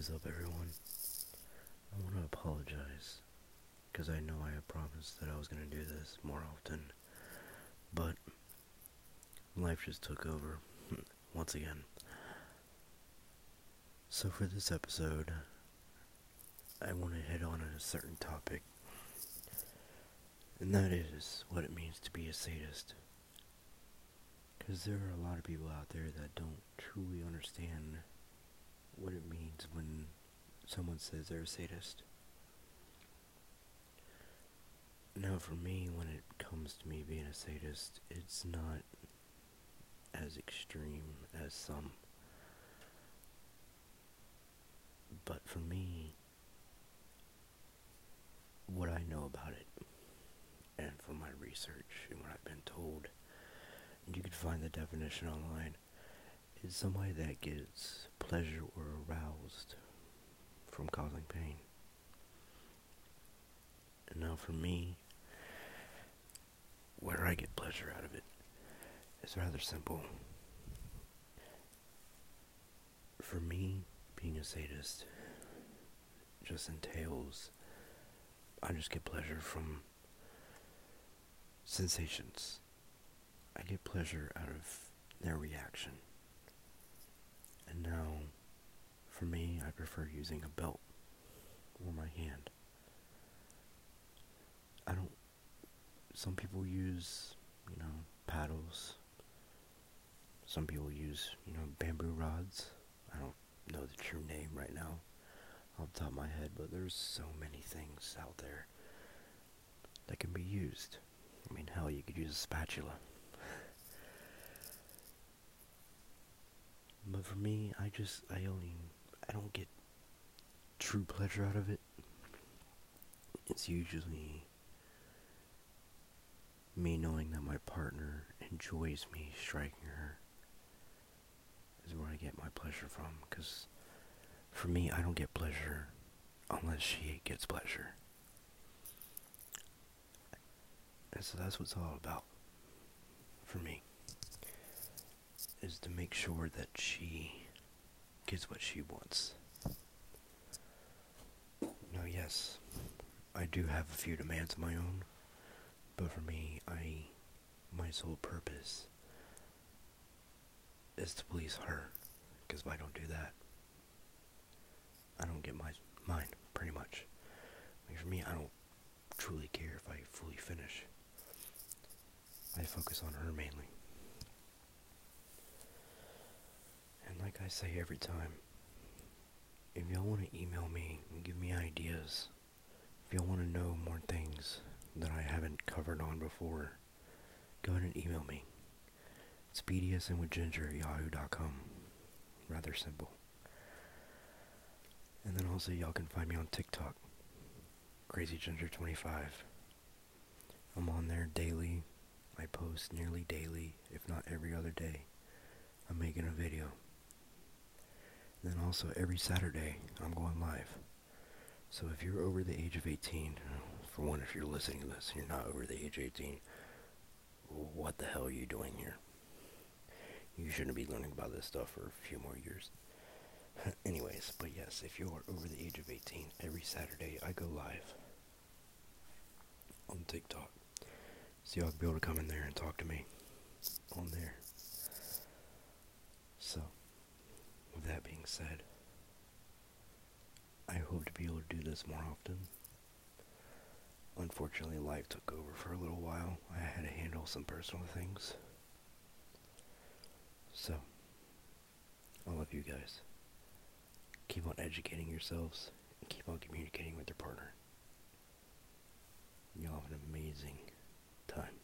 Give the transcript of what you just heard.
is up, everyone? I want to apologize because I know I promised that I was going to do this more often, but life just took over once again. So, for this episode, I want to hit on a certain topic, and that is what it means to be a sadist. Because there are a lot of people out there that don't truly understand what it means when someone says they're a sadist. Now, for me, when it comes to me being a sadist, it's not as extreme as some. But for me, what I know about it, and from my research and what I've been told, you can find the definition online, is somebody that gets pleasure or aroused from causing pain. And now for me, where I get pleasure out of it is rather simple. For me, being a sadist just entails I just get pleasure from sensations. I get pleasure out of their reaction. And now, for me, I prefer using a belt or my hand. I don't. Some people use, you know, paddles. Some people use, you know, bamboo rods. I don't know the true name right now off the top of my head, but there's so many things out there that can be used. I mean, hell, you could use a spatula. But for me, I just, I only, I don't get true pleasure out of it. It's usually me knowing that my partner enjoys me striking her is where I get my pleasure from. Because for me, I don't get pleasure unless she gets pleasure. And so that's what it's all about for me is to make sure that she gets what she wants. Now, yes, I do have a few demands of my own, but for me, I my sole purpose is to please her, because if I don't do that, I don't get my mine pretty much. For me, I don't truly care if I fully finish. I focus on her mainly. And like I say every time, if y'all want to email me and give me ideas, if y'all want to know more things that I haven't covered on before, go ahead and email me. It's bdsmwithginger at yahoo.com. Rather simple. And then also y'all can find me on TikTok. CrazyGinger25. I'm on there daily. I post nearly daily, if not every other day. I'm making a video. Then also every Saturday, I'm going live. So if you're over the age of 18, for one, if you're listening to this and you're not over the age of 18, what the hell are you doing here? You shouldn't be learning about this stuff for a few more years. Anyways, but yes, if you're over the age of 18, every Saturday I go live on TikTok. So y'all can be able to come in there and talk to me on there. said, I hope to be able to do this more often. Unfortunately, life took over for a little while. I had to handle some personal things. So, I love you guys. Keep on educating yourselves and keep on communicating with your partner. You'll have an amazing time.